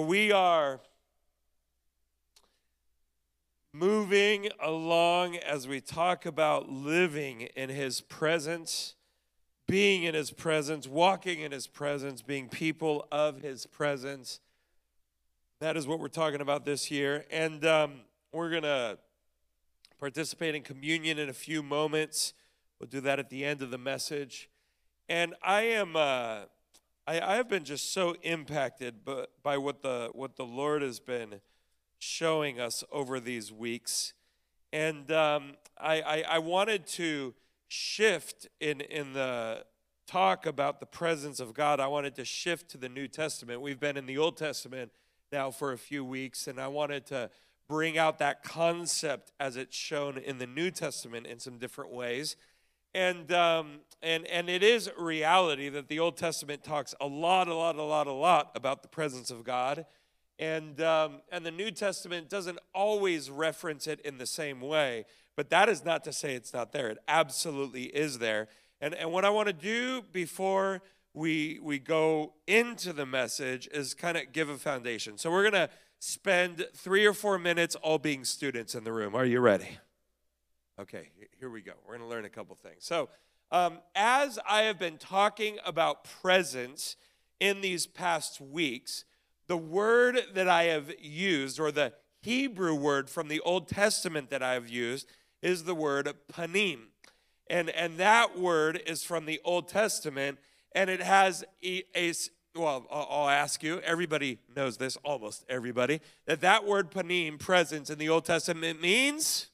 We are moving along as we talk about living in His presence, being in His presence, walking in His presence, being people of His presence. That is what we're talking about this year. And um, we're going to participate in communion in a few moments. We'll do that at the end of the message. And I am. Uh, I, I have been just so impacted by, by what the what the Lord has been showing us over these weeks, and um, I, I, I wanted to shift in in the talk about the presence of God. I wanted to shift to the New Testament. We've been in the Old Testament now for a few weeks, and I wanted to bring out that concept as it's shown in the New Testament in some different ways. And, um, and, and it is reality that the Old Testament talks a lot, a lot, a lot, a lot about the presence of God. And, um, and the New Testament doesn't always reference it in the same way. But that is not to say it's not there. It absolutely is there. And, and what I want to do before we, we go into the message is kind of give a foundation. So we're going to spend three or four minutes all being students in the room. Are you ready? Okay, here we go. We're going to learn a couple things. So, um, as I have been talking about presence in these past weeks, the word that I have used, or the Hebrew word from the Old Testament that I have used, is the word panim. And, and that word is from the Old Testament, and it has a, a well, I'll ask you, everybody knows this, almost everybody, that that word panim, presence in the Old Testament means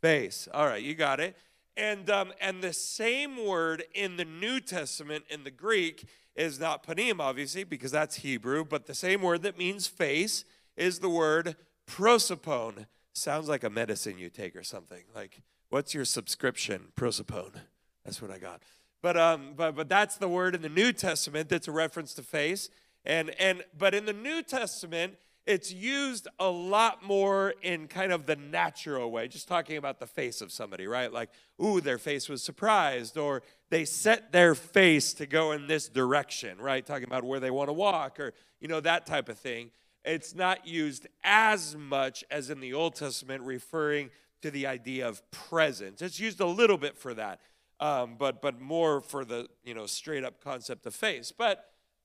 face. All right, you got it. And, um, and the same word in the New Testament in the Greek is not panim, obviously, because that's Hebrew, but the same word that means face is the word prosopone. Sounds like a medicine you take or something. Like, what's your subscription? Prosopone. That's what I got. But, um, but, but that's the word in the New Testament that's a reference to face. And, and, but in the New Testament, it's used a lot more in kind of the natural way, just talking about the face of somebody, right? Like, ooh, their face was surprised, or they set their face to go in this direction, right? Talking about where they want to walk, or, you know, that type of thing. It's not used as much as in the Old Testament, referring to the idea of presence. It's used a little bit for that, um, but, but more for the, you know, straight up concept of face. But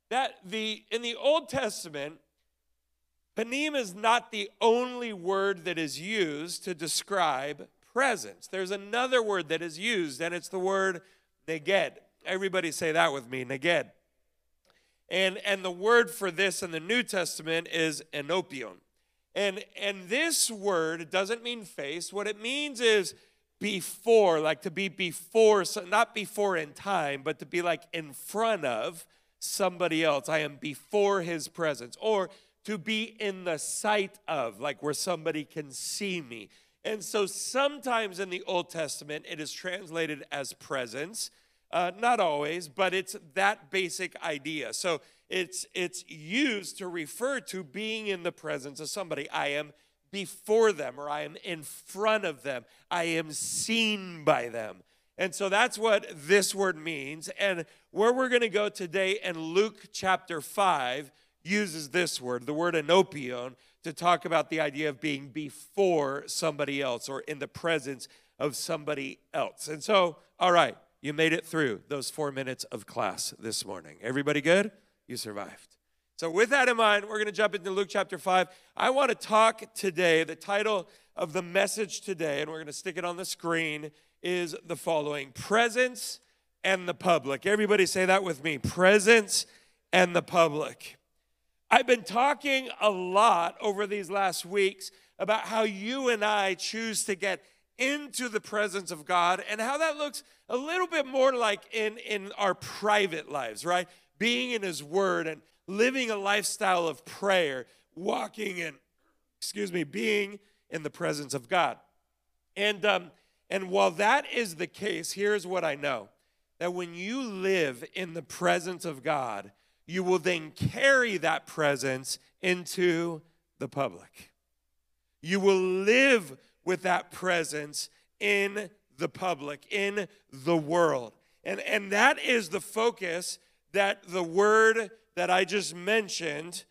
that the in the Old Testament, Panim is not the only word that is used to describe presence. There's another word that is used, and it's the word neged. Everybody say that with me, neged. And, and the word for this in the New Testament is enopion. And, and this word doesn't mean face. What it means is before, like to be before, so not before in time, but to be like in front of somebody else. I am before his presence. Or to be in the sight of, like where somebody can see me. And so sometimes in the Old Testament, it is translated as presence. Uh, not always, but it's that basic idea. So it's it's used to refer to being in the presence of somebody. I am before them, or I am in front of them. I am seen by them. And so that's what this word means. And where we're going to go today in Luke chapter 5 uses this word, the word enopion, to talk about the idea of being before somebody else or in the presence of somebody else. And so, all right, you made it through those four minutes of class this morning. Everybody good? You survived. So, with that in mind, we're going to jump into Luke chapter 5. I want to talk today, the title of the message today, and we're going to stick it on the screen, is the following Presence and the Public. Everybody say that with me Presence and the Public. I've been talking a lot over these last weeks about how you and I choose to get into the presence of God and how that looks a little bit more like in, in our private lives, right? Being in His Word and living a lifestyle of prayer, walking in, excuse me, being in the presence of God. And, um, and while that is the case, here's what I know that when you live in the presence of God, you will then carry that presence into the public. You will live with that presence in the public, in the world. And, and that is the focus that the word that I just mentioned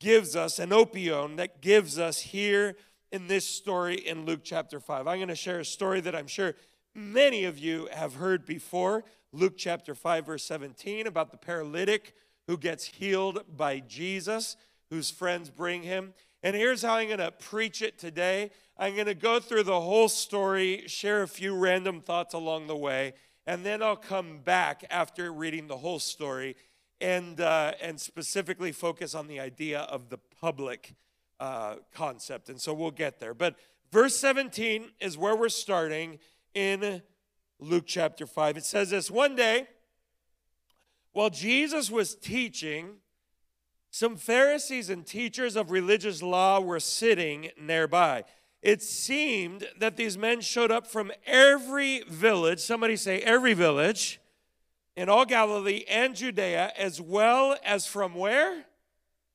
gives us, enopion that gives us here in this story in Luke chapter 5. I'm going to share a story that I'm sure many of you have heard before. Luke chapter 5, verse 17, about the paralytic who gets healed by Jesus, whose friends bring him. And here's how I'm going to preach it today I'm going to go through the whole story, share a few random thoughts along the way, and then I'll come back after reading the whole story and, uh, and specifically focus on the idea of the public uh, concept. And so we'll get there. But verse 17 is where we're starting in Luke chapter 5. It says this One day, while Jesus was teaching, some Pharisees and teachers of religious law were sitting nearby. It seemed that these men showed up from every village, somebody say every village, in all Galilee and Judea, as well as from where?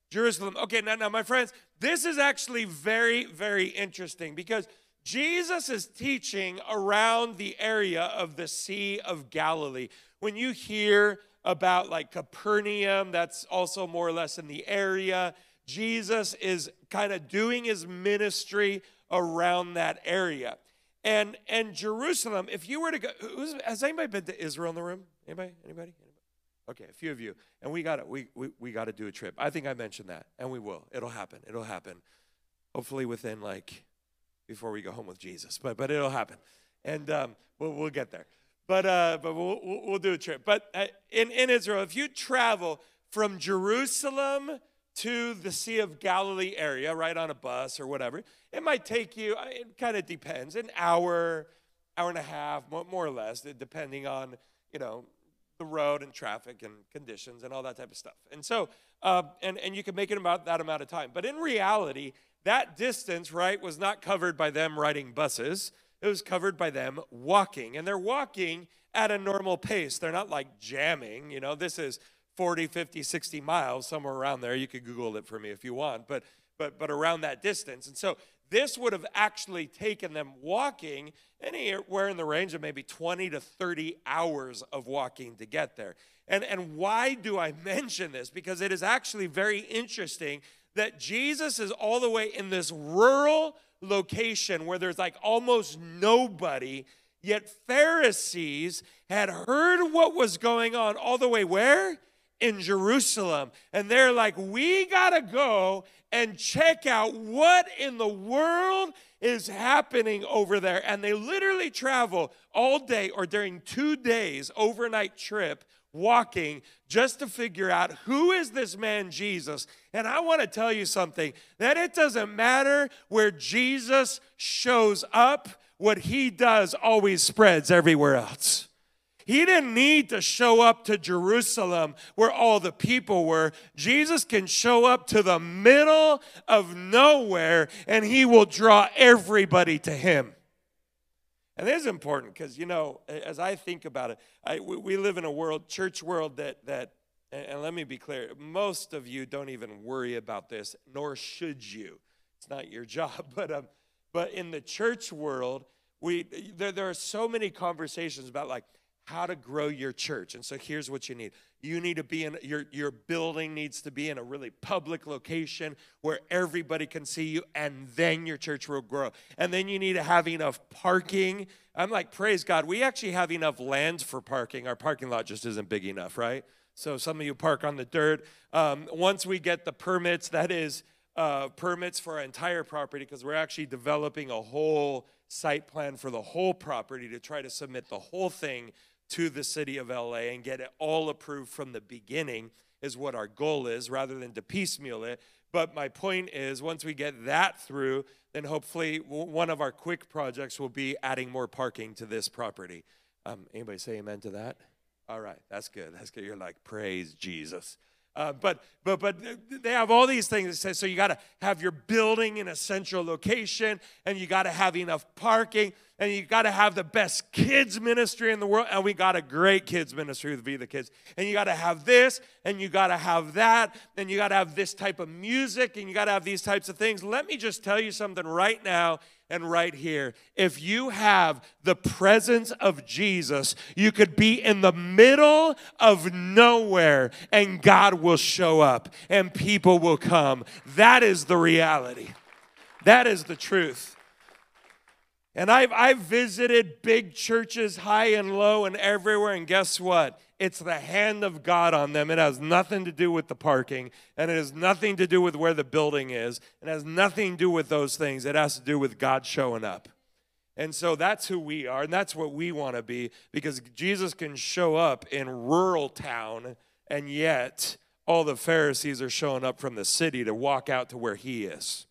Jerusalem. Okay, now, now, my friends, this is actually very, very interesting because Jesus is teaching around the area of the Sea of Galilee. When you hear about like Capernaum, that's also more or less in the area, Jesus is kind of doing his ministry around that area. And and Jerusalem, if you were to go, has anybody been to Israel in the room? Anybody? Anybody? Okay, a few of you. And we got we, we, we got to do a trip. I think I mentioned that, and we will. It'll happen. It'll happen. Hopefully within like before we go home with Jesus. But but it'll happen, and um, we'll we'll get there. But uh, but we'll we'll do a trip. But uh, in in Israel, if you travel from Jerusalem to the Sea of Galilee area, right on a bus or whatever, it might take you. It kind of depends, an hour, hour and a half, more, more or less, depending on you know the road and traffic and conditions and all that type of stuff. And so, uh, and, and you can make it about that amount of time. But in reality, that distance, right, was not covered by them riding buses. It was covered by them walking. And they're walking at a normal pace. They're not like jamming. You know, this is 40, 50, 60 miles, somewhere around there. You could Google it for me if you want, but, but, but around that distance. And so this would have actually taken them walking anywhere in the range of maybe 20 to 30 hours of walking to get there. And, and why do I mention this? Because it is actually very interesting that Jesus is all the way in this rural location where there's like almost nobody, yet Pharisees had heard what was going on all the way where? In Jerusalem. And they're like, we gotta go and check out what in the world is happening over there. And they literally travel all day or during two days, overnight trip, walking just to figure out who is this man Jesus. And I want to tell you something that it doesn't matter where Jesus shows up, what he does always spreads everywhere else. He didn't need to show up to Jerusalem where all the people were. Jesus can show up to the middle of nowhere and he will draw everybody to him. And this is important because, you know, as I think about it, I, we, we, live in a world, church world, that, that, and let me be clear, most of you don't even worry about this, nor should you. It's not your job. But, um, but in the church world, we, there, there are so many conversations about like, how to grow your church. And so here's what you need. You need to be in your your building needs to be in a really public location where everybody can see you and then your church will grow. And then you need to have enough parking. I'm like, praise God, we actually have enough land for parking. Our parking lot just isn't big enough, right? So some of you park on the dirt. Um, once we get the permits, that is uh, permits for our entire property, because we're actually developing a whole site plan for the whole property to try to submit the whole thing to the city of LA and get it all approved from the beginning is what our goal is rather than to piecemeal it. But my point is, once we get that through, then hopefully one of our quick projects will be adding more parking to this property. Um, anybody say amen to that? All right, that's good. That's good. You're like, praise Jesus. Uh, but but but they have all these things that say so you got to have your building in a central location and you got to have enough parking and you got to have the best kids ministry in the world and we got a great kids ministry with Vida Kids. And you got to have this and you got to have that and you got to have this type of music and you got to have these types of things. Let me just tell you something right now and right here. If you have the presence of Jesus, you could be in the middle of nowhere and God will show up and people will come. That is the reality. That is the truth. And I've, I've visited big churches high and low and everywhere, and guess what? It's the hand of God on them. It has nothing to do with the parking, and it has nothing to do with where the building is. It has nothing to do with those things. It has to do with God showing up. And so that's who we are, and that's what we want to be because Jesus can show up in rural town, and yet all the Pharisees are showing up from the city to walk out to where he is.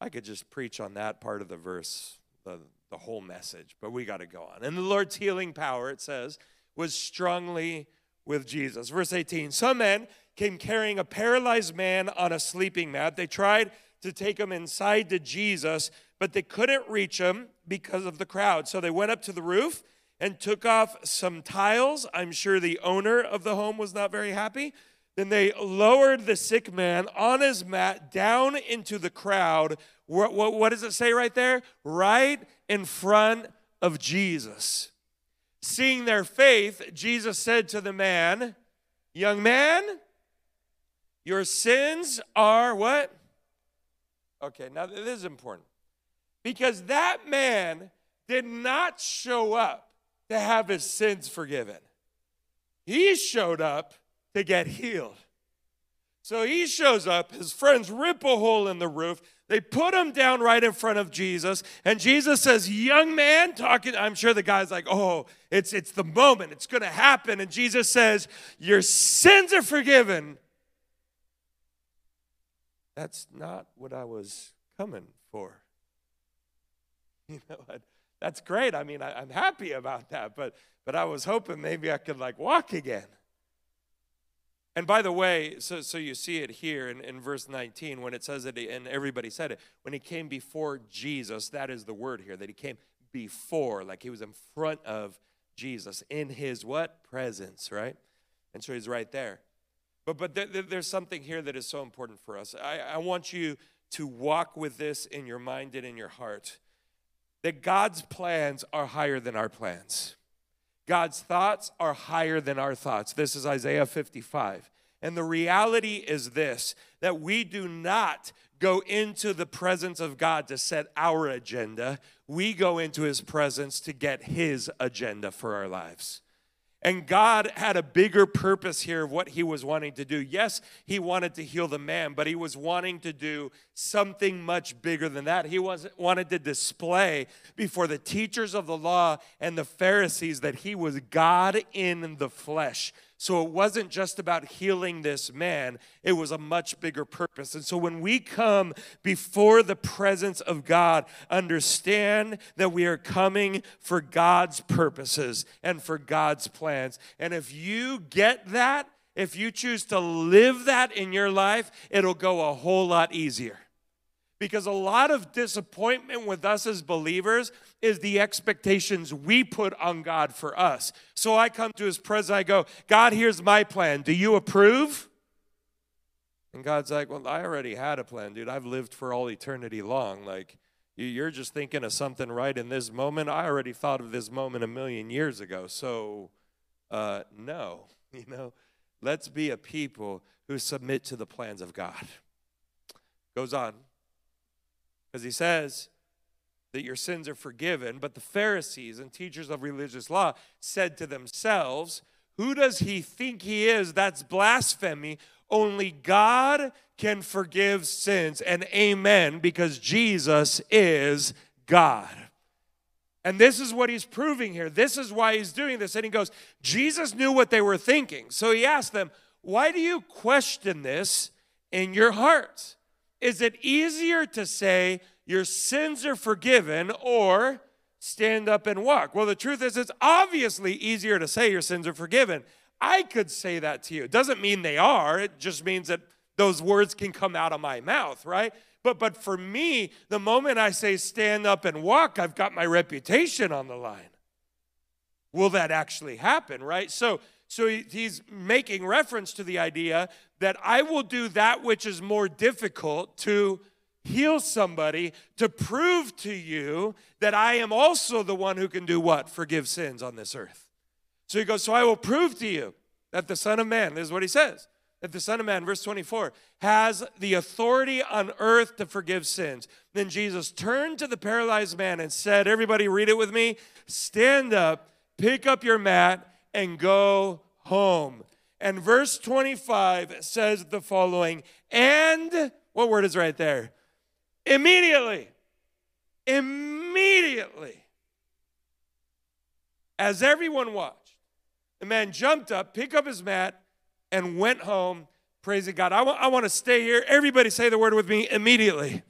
I could just preach on that part of the verse, the, the whole message, but we got to go on. And the Lord's healing power, it says, was strongly with Jesus. Verse 18 Some men came carrying a paralyzed man on a sleeping mat. They tried to take him inside to Jesus, but they couldn't reach him because of the crowd. So they went up to the roof and took off some tiles. I'm sure the owner of the home was not very happy. Then they lowered the sick man on his mat down into the crowd. What, what, what, does it say right there? Right in front of Jesus. Seeing their faith, Jesus said to the man, Young man, your sins are what? Okay, now this is important. Because that man did not show up to have his sins forgiven, he showed up to get healed. So he shows up, his friends rip a hole in the roof. They put him down right in front of Jesus, and Jesus says, Young man, talking. I'm sure the guy's like, Oh, it's, it's the moment, it's gonna happen. And Jesus says, Your sins are forgiven. That's not what I was coming for. You know, that's great. I mean, I, I'm happy about that, but but I was hoping maybe I could like walk again. And by the way, so, so you see it here in, in verse 19 when it says that, he, and everybody said it, when he came before Jesus, that is the word here, that he came before, like he was in front of Jesus, in his what? Presence, right? And so he's right there. But, but th- th- there's something here that is so important for us. I, I want you to walk with this in your mind and in your heart that God's plans are higher than our plans. God's thoughts are higher than our thoughts. This is Isaiah 55. And the reality is this that we do not go into the presence of God to set our agenda, we go into his presence to get his agenda for our lives. And God had a bigger purpose here of what he was wanting to do. Yes, he wanted to heal the man, but he was wanting to do something much bigger than that. He was, wanted to display before the teachers of the law and the Pharisees that he was God in the flesh. So it wasn't just about healing this man, it was a much bigger purpose. And so when we come before the presence of God, understand that we are coming for God's purposes and for God's plans. And if you get that, if you choose to live that in your life, it'll go a whole lot easier. Because a lot of disappointment with us as believers is the expectations we put on God for us. So I come to his presence, I go, God, here's my plan. Do you approve? And God's like, Well, I already had a plan, dude. I've lived for all eternity long. Like, you're just thinking of something right in this moment. I already thought of this moment a million years ago. So, uh, no, you know, let's be a people who submit to the plans of God. Goes on. Because he says that your sins are forgiven. But the Pharisees and teachers of religious law said to themselves, Who does he think he is? That's blasphemy. Only God can forgive sins. And amen, because Jesus is God. And this is what he's proving here. This is why he's doing this. And he goes, Jesus knew what they were thinking. So he asked them, Why do you question this in your hearts? Is it easier to say your sins are forgiven or stand up and walk? Well, the truth is, it's obviously easier to say your sins are forgiven. I could say that to you. It doesn't mean they are, it just means that those words can come out of my mouth, right? But but for me, the moment I say stand up and walk, I've got my reputation on the line. Will that actually happen, right? So so he's making reference to the idea that I will do that which is more difficult to heal somebody to prove to you that I am also the one who can do what? Forgive sins on this earth. So he goes, So I will prove to you that the Son of Man, this is what he says, that the Son of Man, verse 24, has the authority on earth to forgive sins. Then Jesus turned to the paralyzed man and said, Everybody read it with me. Stand up, pick up your mat, and go home. And verse 25 says the following, and what word is right there? Immediately. Immediately. As everyone watched, the man jumped up, picked up his mat, and went home praising God. I, I want to stay here. Everybody say the word with me immediately.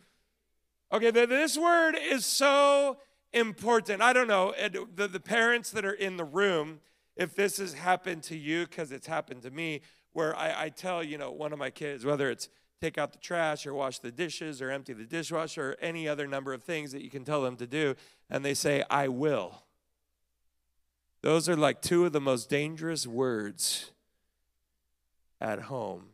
Okay, this word is so important. I don't know, the, the parents that are in the room, if this has happened to you, because it's happened to me, where I, I tell, you know, one of my kids, whether it's take out the trash or wash the dishes or empty the dishwasher or any other number of things that you can tell them to do, and they say, I will. Those are like two of the most dangerous words at home.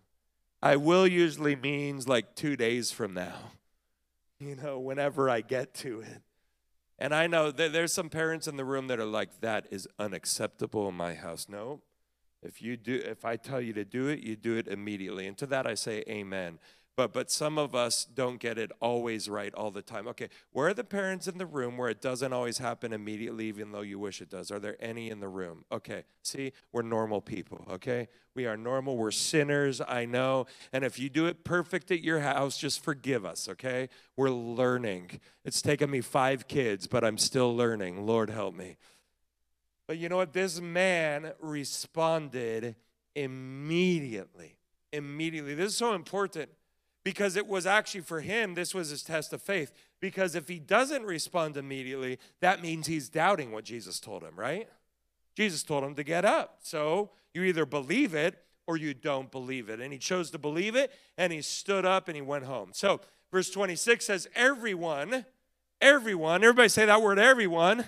I will usually means like two days from now, you know, whenever I get to it. And I know that there's some parents in the room that are like, that is unacceptable in my house. No, if you do, if I tell you to do it, you do it immediately. And to that I say amen. But but some of us don't get it always right all the time. Okay, where are the parents in the room where it doesn't always happen immediately, even though you wish it does? Are there any in the room? Okay, see, we're normal people. Okay, we are normal. We're sinners. I know. And if you do it perfect at your house, just forgive us. Okay, we're learning. It's taken me five kids, but I'm still learning. Lord help me. But you know what? This man responded immediately. Immediately. This is so important because it was actually for him, this was his test of faith. Because if he doesn't respond immediately, that means he's doubting what Jesus told him, right? Jesus told him to get up. So you either believe it or you don't believe it. And he chose to believe it and he stood up and he went home. So verse 26 says, Everyone, everyone, everybody say that word, everyone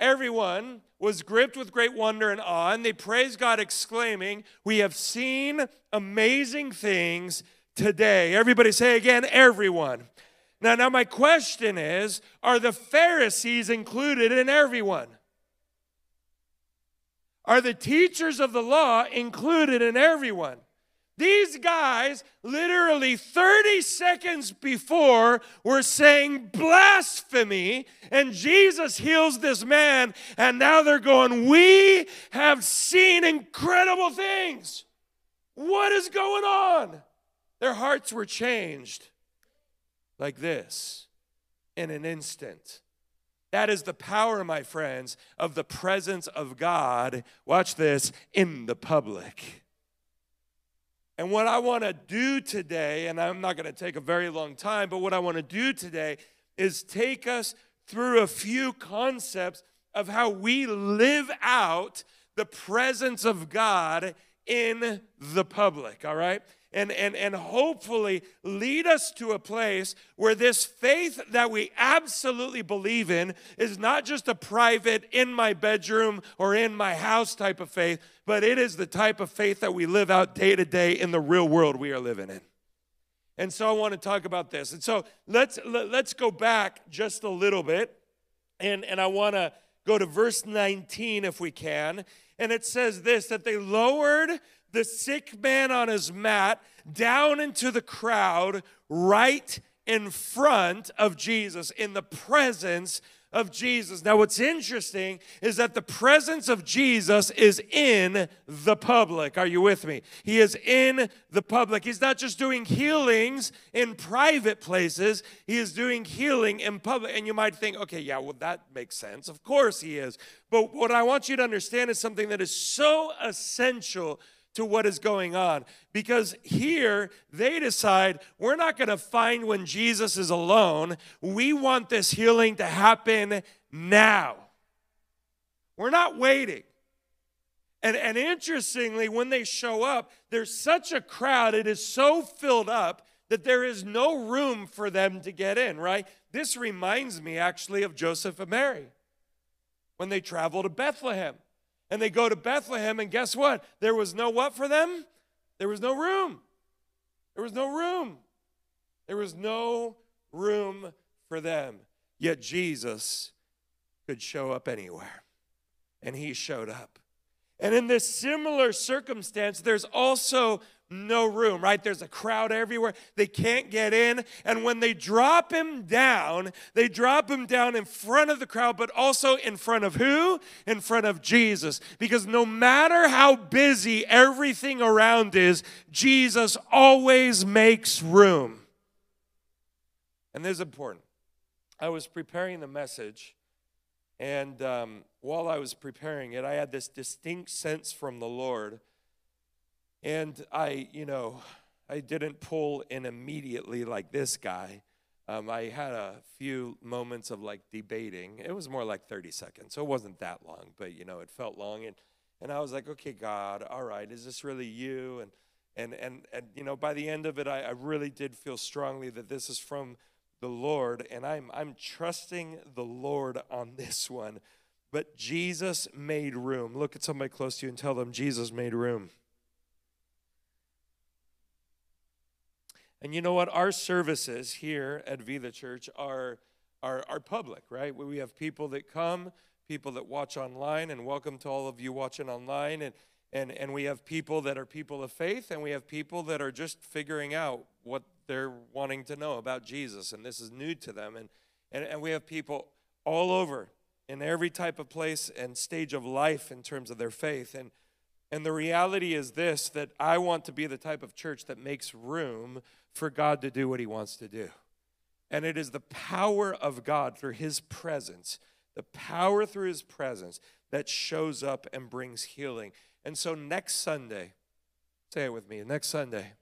everyone was gripped with great wonder and awe, and they praised God, exclaiming, We have seen amazing things today. Everybody say again, everyone. Now, now my question is, are the Pharisees included in everyone? Are the teachers of the law included in everyone? These guys, literally 30 seconds before, were saying blasphemy, and Jesus heals this man, and now they're going, We have seen incredible things. What is going on? Their hearts were changed like this in an instant. That is the power, my friends, of the presence of God. Watch this in the public. And what I want to do today, and I'm not going to take a very long time, but what I want to do today is take us through a few concepts of how we live out the presence of God in the public, all right? And, and, and hopefully lead us to a place where this faith that we absolutely believe in is not just a private, in my bedroom or in my house type of faith, but it is the type of faith that we live out day to day in the real world we are living in. And so I want to talk about this. And so let's let's go back just a little bit. And, and I want to go to verse 19 if we can. And it says this that they lowered the sick man on his mat down into the crowd right in front of Jesus, in the presence of Jesus. Now, what's interesting is that the presence of Jesus is in the public. Are you with me? He is in the public. He's not just doing healings in private places, he is doing healing in public. And you might think, okay, yeah, well, that makes sense. Of course, he is. But what I want you to understand is something that is so essential to what is going on. Because here they decide we're not going to find when Jesus is alone. We want this healing to happen now. We're not waiting. And, and interestingly, when they show up, there's such a crowd, it is so filled up that there is no room for them to get in, right? This reminds me actually of Joseph and Mary when they travel to Bethlehem. And they go to Bethlehem, and guess what? There was no what for them? There was no room. There was no room. There was no room for them. Yet Jesus could show up anywhere. And he showed up. And in this similar circumstance, there's also no room, right? There's a crowd everywhere. They can't get in. And when they drop him down, they drop him down in front of the crowd, but also in front of who? In front of Jesus. Because no matter how busy everything around is, Jesus always makes room. And this is important. I was preparing the message, and um, while I was preparing it, I had this distinct sense from the Lord and I, you know, I didn't pull in immediately like this guy. Um, I had a few moments of like debating. It was more like 30 seconds, so it wasn't that long, but you know, it felt long. And and I was like, okay, God, all right, is this really you? And and and and you know, by the end of it, I, I really did feel strongly that this is from the Lord, and I'm I'm trusting the Lord on this one. But Jesus made room. Look at somebody close to you and tell them Jesus made room. And you know what? Our services here at Vida Church are, are, are public, right? We have people that come, people that watch online, and welcome to all of you watching online. And, and, and we have people that are people of faith, and we have people that are just figuring out what they're wanting to know about Jesus, and this is new to them. And, and, and we have people all over in every type of place and stage of life in terms of their faith. And, and the reality is this that I want to be the type of church that makes room for God to do what He wants to do. And it is the power of God through His presence, the power through His presence that shows up and brings healing. And so next Sunday, say it with me, next Sunday,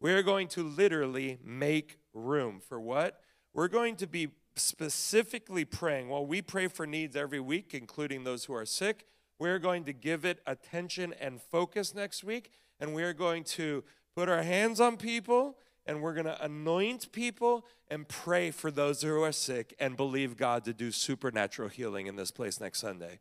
we're going to literally make room for what? We're going to be specifically praying. Well, we pray for needs every week, including those who are sick. We're going to give it attention and focus next week, and we're going to put our hands on people and we're going to anoint people and pray for those who are sick and believe God to do supernatural healing in this place next Sunday.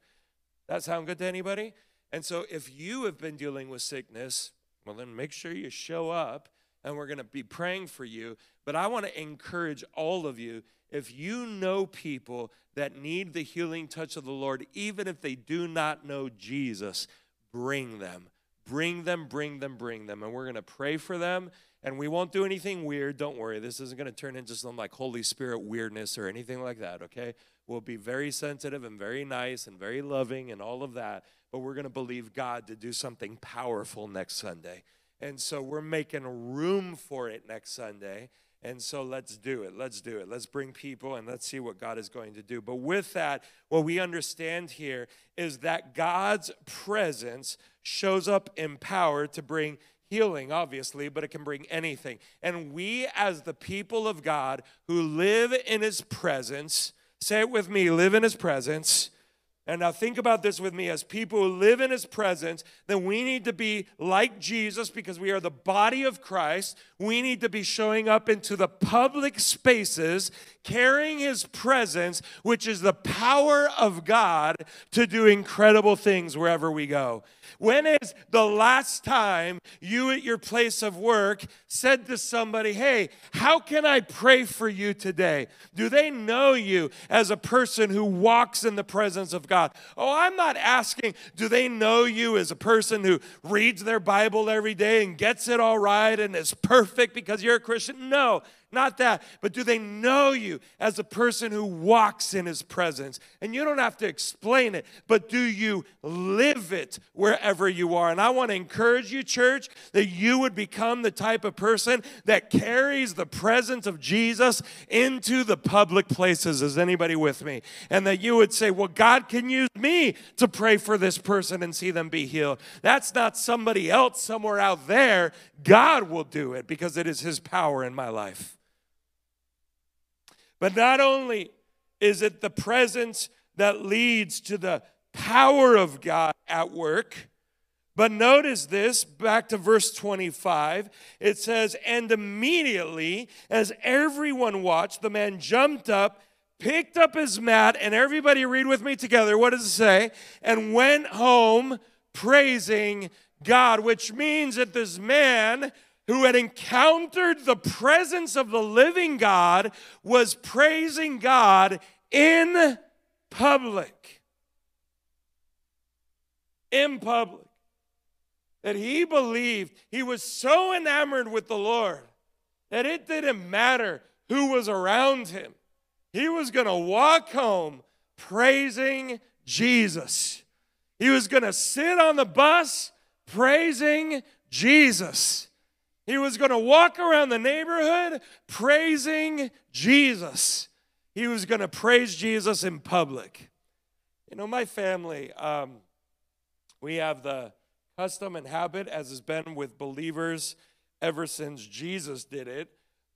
That sound good to anybody? And so if you have been dealing with sickness, well, then make sure you show up and we're going to be praying for you. But I want to encourage all of you if you know people that need the healing touch of the Lord, even if they do not know Jesus, bring them. Bring them, bring them, bring them. And we're going to pray for them and we won't do anything weird. Don't worry. This isn't going to turn into some like Holy Spirit weirdness or anything like that, okay? We'll be very sensitive and very nice and very loving and all of that. But we're going to believe God to do something powerful next Sunday. And so we're making room for it next Sunday. And so let's do it. Let's do it. Let's bring people and let's see what God is going to do. But with that, what we understand here is that God's presence shows up in power to bring healing, obviously, but it can bring anything. And we, as the people of God who live in His presence, say it with me live in His presence. And now think about this with me as people who live in his presence, then we need to be like Jesus because we are the body of Christ. We need to be showing up into the public spaces, carrying his presence, which is the power of God to do incredible things wherever we go. When is the last time you at your place of work said to somebody, Hey, how can I pray for you today? Do they know you as a person who walks in the presence of God? Oh, I'm not asking, do they know you as a person who reads their Bible every day and gets it all right and is perfect because you're a Christian? No. Not that, but do they know you as a person who walks in his presence? And you don't have to explain it, but do you live it wherever you are? And I want to encourage you, church, that you would become the type of person that carries the presence of Jesus into the public places. Is anybody with me? And that you would say, Well, God can use me to pray for this person and see them be healed. That's not somebody else somewhere out there. God will do it because it is his power in my life. But not only is it the presence that leads to the power of God at work, But notice this, back to verse 25. It says, And immediately, as everyone watched, the man jumped up, picked up his mat, and everybody read with me together. What does it say? And went home praising God, which means that this man who had encountered the presence of the living God was praising God in public. In public. That he believed he was so enamored with the Lord that it didn't matter who was around him. He was going to walk home praising Jesus. He was going to sit on the bus praising Jesus. He was going to walk around the neighborhood praising Jesus. He was going to praise Jesus in public. You know, my family, um, we have the custom and habit, as has been with believers ever since Jesus did it,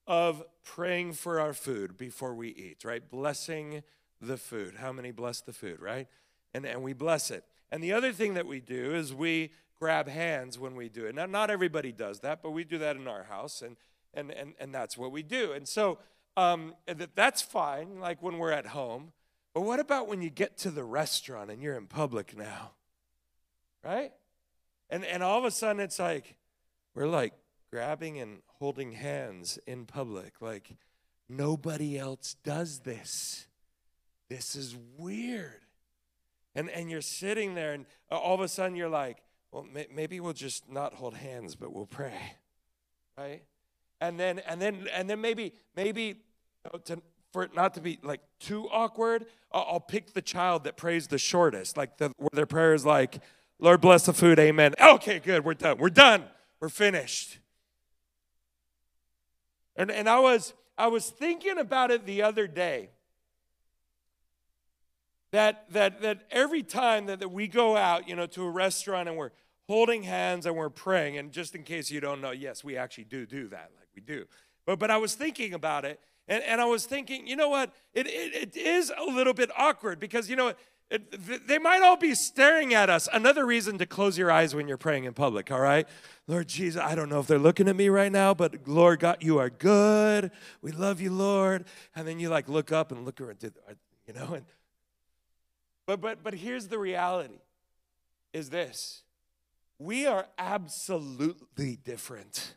of praying for our food before we eat, right? Blessing the food. How many bless the food, right? And, and we bless it. And the other thing that we do is we grab hands when we do it. Now, not everybody does that, but we do that in our house, and, and, and, and that's what we do. And so um, that, that's fine, like when we're at home. But what about when you get to the restaurant and you're in public now? Right? And, and all of a sudden it's like, we're like grabbing and holding hands in public. Like, nobody else does this. This is weird. And, and you're sitting there, and all of a sudden you're like, well, may, maybe we'll just not hold hands, but we'll pray, right? And then, and then, and then maybe, maybe you know, to, for it not to be like too awkward, I'll, I'll pick the child that prays the shortest, like the, where their prayer is like, "Lord bless the food, Amen." Okay, good, we're done. We're done. We're finished. And and I was I was thinking about it the other day that that that every time that, that we go out you know to a restaurant and we're holding hands and we're praying and just in case you don't know yes we actually do do that like we do but but i was thinking about it and, and i was thinking you know what it, it, it is a little bit awkward because you know it, they might all be staring at us. Another reason to close your eyes when you're praying in public, all right? Lord Jesus, I don't know if they're looking at me right now, but Lord God, you are good. We love you, Lord. And then you like look up and look around, you know, and but but but here's the reality is this. We are absolutely different.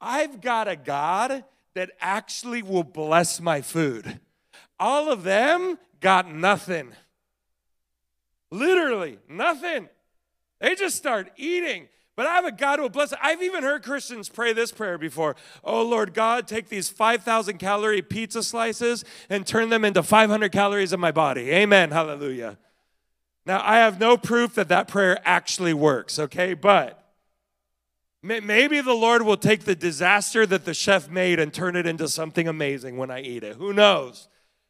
I've got a God that actually will bless my food. All of them got nothing. Literally, nothing. They just start eating. But I have a God who will bless. I've even heard Christians pray this prayer before. Oh, Lord God, take these 5,000 calorie pizza slices and turn them into 500 calories in my body. Amen. Hallelujah. Now, I have no proof that that prayer actually works, okay? But maybe the Lord will take the disaster that the chef made and turn it into something amazing when I eat it. Who knows?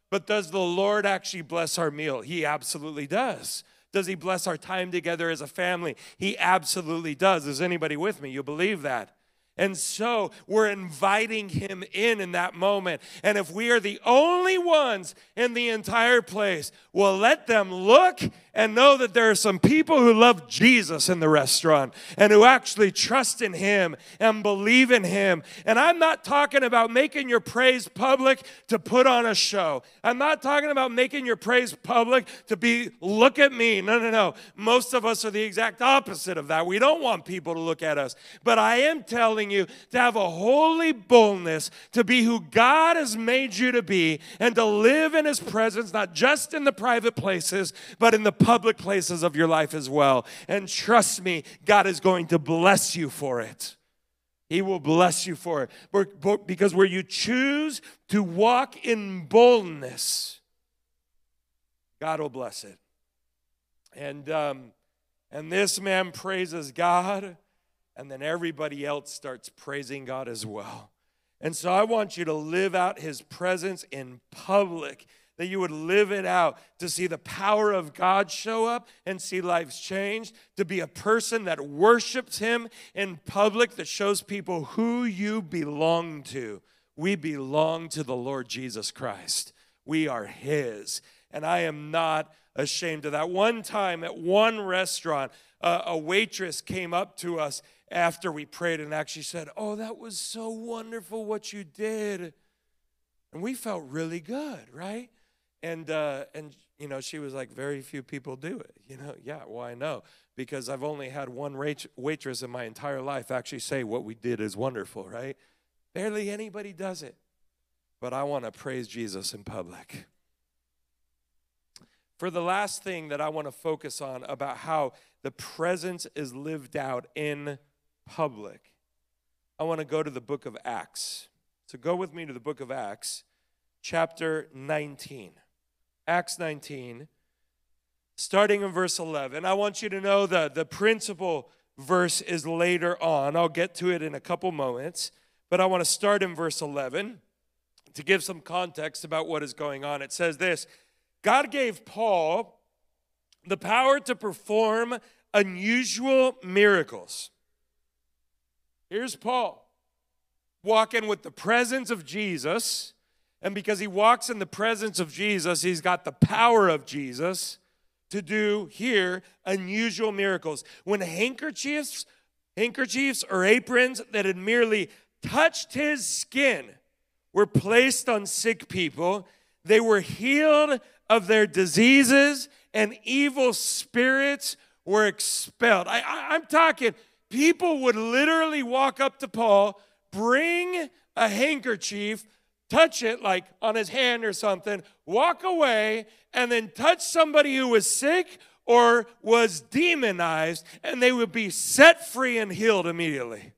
But does the Lord actually bless our meal? He absolutely does. Does he bless our time together as a family? He absolutely does. Is anybody with me? You believe that? And so we're inviting him in in that moment. And if we are the only ones in the entire place, well, let them look and know that there are some people who love Jesus in the restaurant and who actually trust in him and believe in him. And I'm not talking about making your praise public to put on a show. I'm not talking about making your praise public to be, look at me. No, no, no. Most of us are the exact opposite of that. We don't want people to look at us. But I am telling you to have a holy boldness to be who God has made you to be and to live in his presence, not just in the private places, but in the public places of your life as well. And trust me, God is going to bless you for it. He will bless you for it. Because where you choose to walk in boldness, God will bless it. And, um, and this man praises God, and then everybody else starts praising God as well. And so I want you to live out his presence in public that you would live it out to see the power of God show up and see lives changed, to be a person that worships Him in public, that shows people who you belong to. We belong to the Lord Jesus Christ, we are His. And I am not ashamed of that. One time at one restaurant, uh, a waitress came up to us after we prayed and actually said, Oh, that was so wonderful what you did. And we felt really good, right? And, uh, and you know, she was like, Very few people do it. You know, yeah, well, I know. Because I've only had one waitress in my entire life actually say what we did is wonderful, right? Barely anybody does it. But I want to praise Jesus in public. For the last thing that I want to focus on about how the presence is lived out in public, I want to go to the book of Acts. So go with me to the book of Acts, chapter 19. Acts 19, starting in verse 11. I want you to know that the principal verse is later on. I'll get to it in a couple moments, but I want to start in verse 11 to give some context about what is going on. It says this God gave Paul the power to perform unusual miracles. Here's Paul walking with the presence of Jesus. And because he walks in the presence of Jesus, he's got the power of Jesus to do here unusual miracles. When handkerchiefs, handkerchiefs or aprons that had merely touched his skin were placed on sick people, they were healed of their diseases and evil spirits were expelled. I, I, I'm talking people would literally walk up to Paul, bring a handkerchief, touch it like on his hand or something, walk away, and then touch somebody who was sick or was demonized, and they would be set free and healed immediately.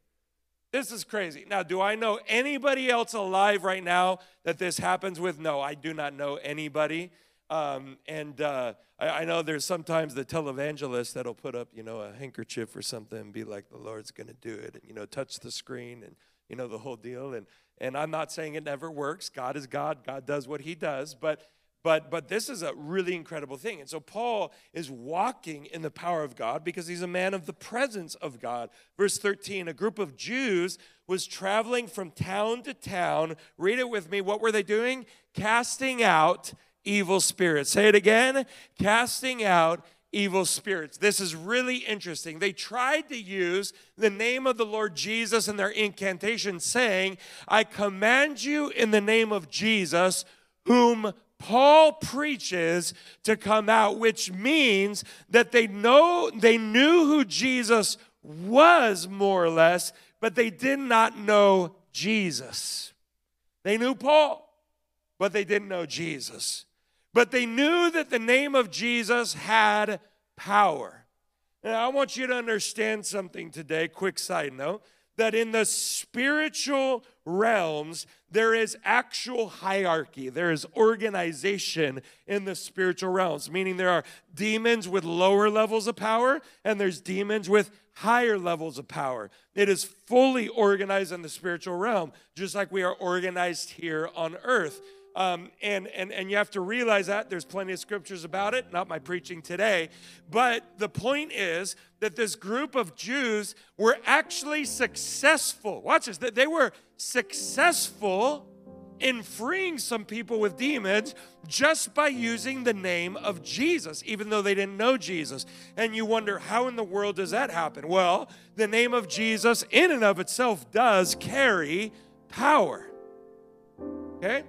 This is crazy. Now, do I know anybody else alive right now that this happens with? No, I do not know anybody. Um, and uh, I, I, know there's sometimes the televangelist that'll put up, you know, a handkerchief or something and be like, the Lord's going to do it, and, you know, touch the screen and, you know, the whole deal. And, and I'm not saying it never works. God is God. God does what he does. But but but this is a really incredible thing. And so Paul is walking in the power of God because he's a man of the presence of God. Verse 13, a group of Jews was traveling from town to town. Read it with me. What were they doing? Casting out evil spirits. Say it again casting out evil spirits. This is really interesting. They tried to use the name of the Lord Jesus in their incantation, saying, I command you in the name of Jesus, whom Paul preaches to come out, which means that they know they knew who Jesus was more or less, but they did not know Jesus. They knew Paul, but they didn't know Jesus. But they knew that the name of Jesus had power. Now, I want you to understand something today, quick side note, that in the spiritual realms, there is actual hierarchy. There is organization in the spiritual realms, meaning there are demons with lower levels of power and there's demons with higher levels of power. It is fully organized in the spiritual realm, just like we are organized here on earth. Um, and, and, and you have to realize that there's plenty of scriptures about it, not my preaching today. But the point is that this group of Jews were actually successful. Watch this, they were successful in freeing some people with demons just by using the name of Jesus, even though they didn't know Jesus. And you wonder, how in the world does that happen? Well, the name of Jesus, in and of itself, does carry power. Okay?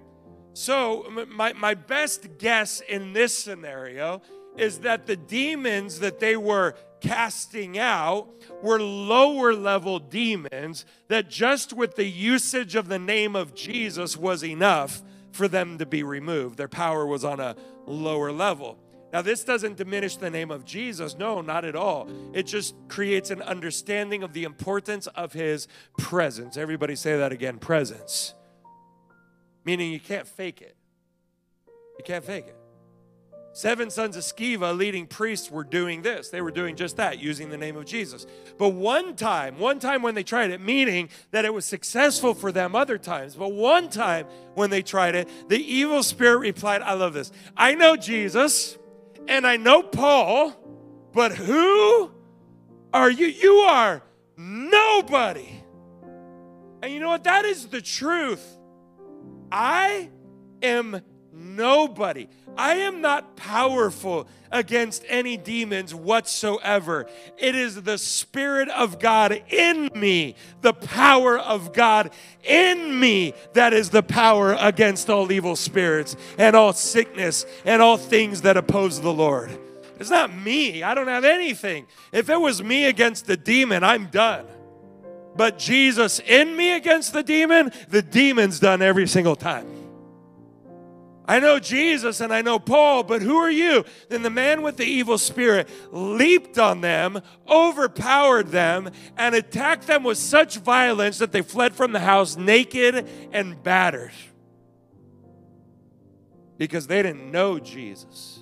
So, my, my best guess in this scenario is that the demons that they were casting out were lower level demons that just with the usage of the name of Jesus was enough for them to be removed. Their power was on a lower level. Now, this doesn't diminish the name of Jesus. No, not at all. It just creates an understanding of the importance of his presence. Everybody say that again presence meaning you can't fake it. You can't fake it. Seven sons of Sceva, leading priests, were doing this. They were doing just that, using the name of Jesus. But one time, one time when they tried it, meaning that it was successful for them other times, but one time when they tried it, the evil spirit replied, I love this. I know Jesus and I know Paul, but who are you? You are nobody. And you know what? That is the truth. I am Nobody. I am not powerful against any demons whatsoever. It is the Spirit of God in me, the power of God in me, that is the power against all evil spirits and all sickness and all things that oppose the Lord. It's not me. I don't have anything. If it was me against the demon, I'm done. But Jesus in me against the demon, the demon's done every single time. I know Jesus and I know Paul, but who are you? Then the man with the evil spirit leaped on them, overpowered them, and attacked them with such violence that they fled from the house naked and battered. Because they didn't know Jesus.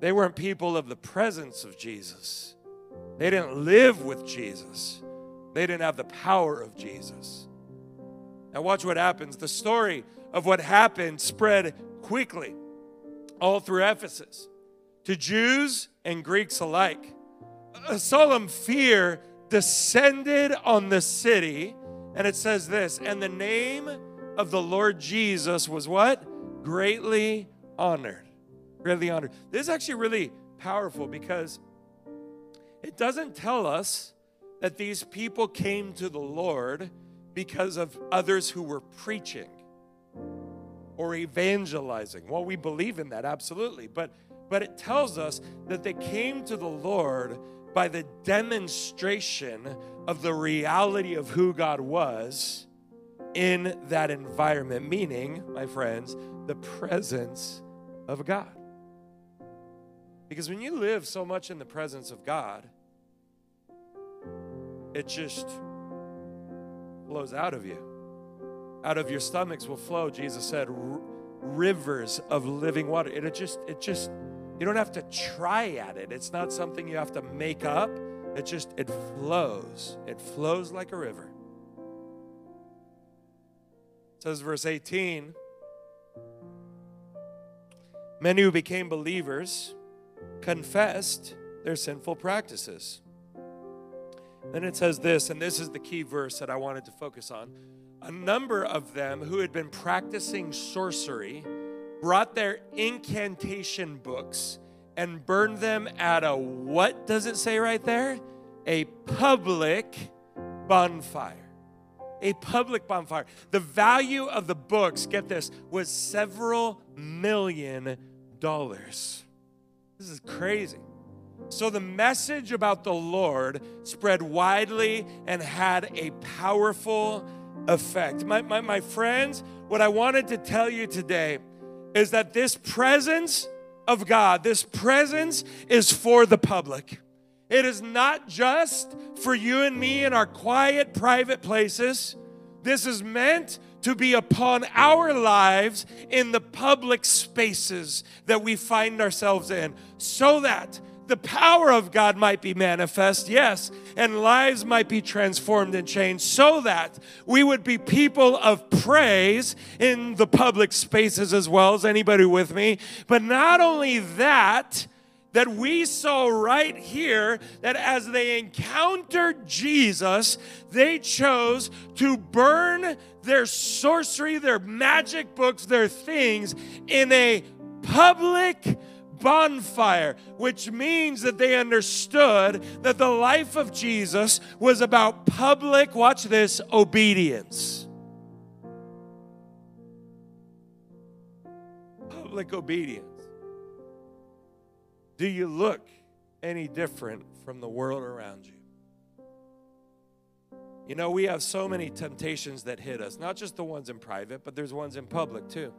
They weren't people of the presence of Jesus. They didn't live with Jesus. They didn't have the power of Jesus. Now, watch what happens. The story of what happened spread quickly all through Ephesus to Jews and Greeks alike. A solemn fear descended on the city, and it says this, and the name of the Lord Jesus was what? Greatly honored. Greatly honored. This is actually really powerful because it doesn't tell us that these people came to the Lord because of others who were preaching or evangelizing. Well, we believe in that, absolutely. But, but it tells us that they came to the Lord by the demonstration of the reality of who God was in that environment, meaning, my friends, the presence of God. Because when you live so much in the presence of God, it just flows out of you. Out of your stomachs will flow jesus said rivers of living water. It, just it just you don't have to try at it. It's not something you have to make up. It just it flows. It flows like a river. It says verse 18 many who became believers confessed their sinful practices then it says this and this is the key verse that i wanted to focus on a number of them who had been practicing sorcery brought their incantation books and burned them at a what does it say right there? A public bonfire. A public bonfire. The value of the books, get this, was several million dollars. This is crazy. So the message about the Lord spread widely and had a powerful effect. My, my, my friends, what I wanted to tell you today is that this presence of God, this presence is for the public. It is not just for you and me in our quiet, private places. This is meant to be upon our lives in the public spaces that we find ourselves in, so that the power of God might be manifest, yes, and lives might be transformed and changed so that we would be people of praise in the public spaces as well. as anybody with me? But not only that, that we saw right here that as they encountered Jesus, they chose to burn their sorcery, their magic books, their things in a public bonfire, which means that they understood that the life of Jesus was about public, watch this, obedience. Public obedience. Do you look any different from the world around you? You know, we have so many temptations that hit us, not just the ones in private, but there's ones in public too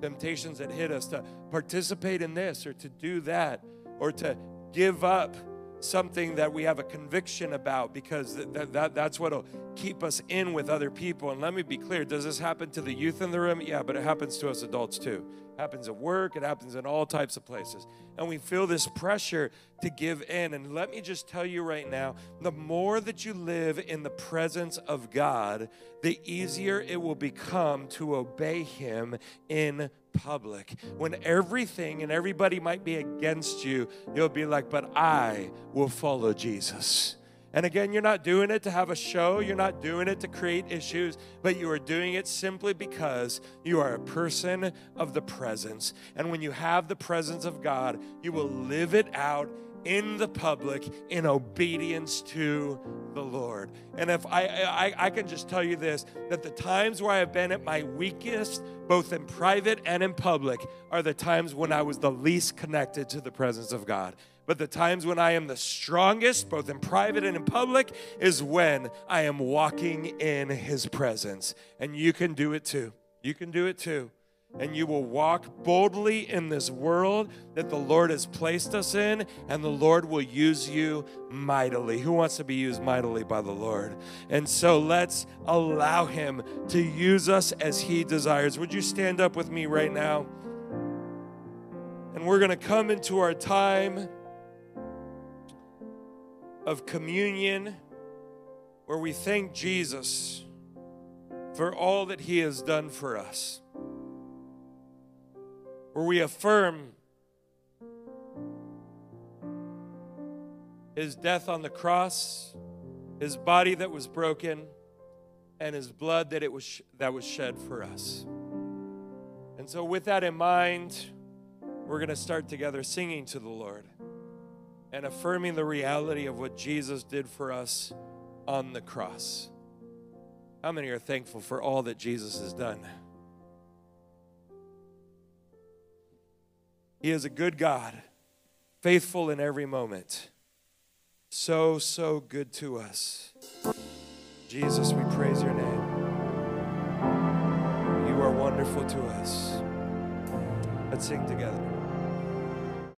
temptations that hit us to participate in this or to do that or to give up something that we have a conviction about because that, that, that's what will keep us in with other people. And let me be clear does this happen to the youth in the room? Yeah, but it happens to us adults too. It happens at work, it happens in all types of places. And we feel this pressure to give in. And let me just tell you right now the more that you live in the presence of God, the easier it will become to obey Him in public. When everything and everybody might be against you, you'll be like, but I will follow Jesus. And again, you're not doing it to have a show, you're not doing it to create issues, but you are doing it simply because you are a person of the presence. And when you have the presence of God, you will live it out in the public in obedience to the Lord. And if I, I, I can just tell you this that the times where I have been at my weakest, both in private and in public, are the times when I was the least connected to the presence of God. But the times when I am the strongest, both in private and in public, is when I am walking in His presence. And you can do it too. You can do it too. And you will walk boldly in this world that the Lord has placed us in, and the Lord will use you mightily. Who wants to be used mightily by the Lord? And so let's allow Him to use us as He desires. Would you stand up with me right now? And we're going to come into our time of communion where we thank Jesus for all that he has done for us, where we affirm his death on the cross, his body that was broken, and his blood that it was that was shed for us. And so with that in mind, we're going to start together singing to the Lord and affirming the reality of what Jesus did for us on the cross. How many are thankful for all that Jesus has done? He is a good God, faithful in every moment. So, so good to us. Jesus, we praise your name. You are wonderful to us. Let's sing together.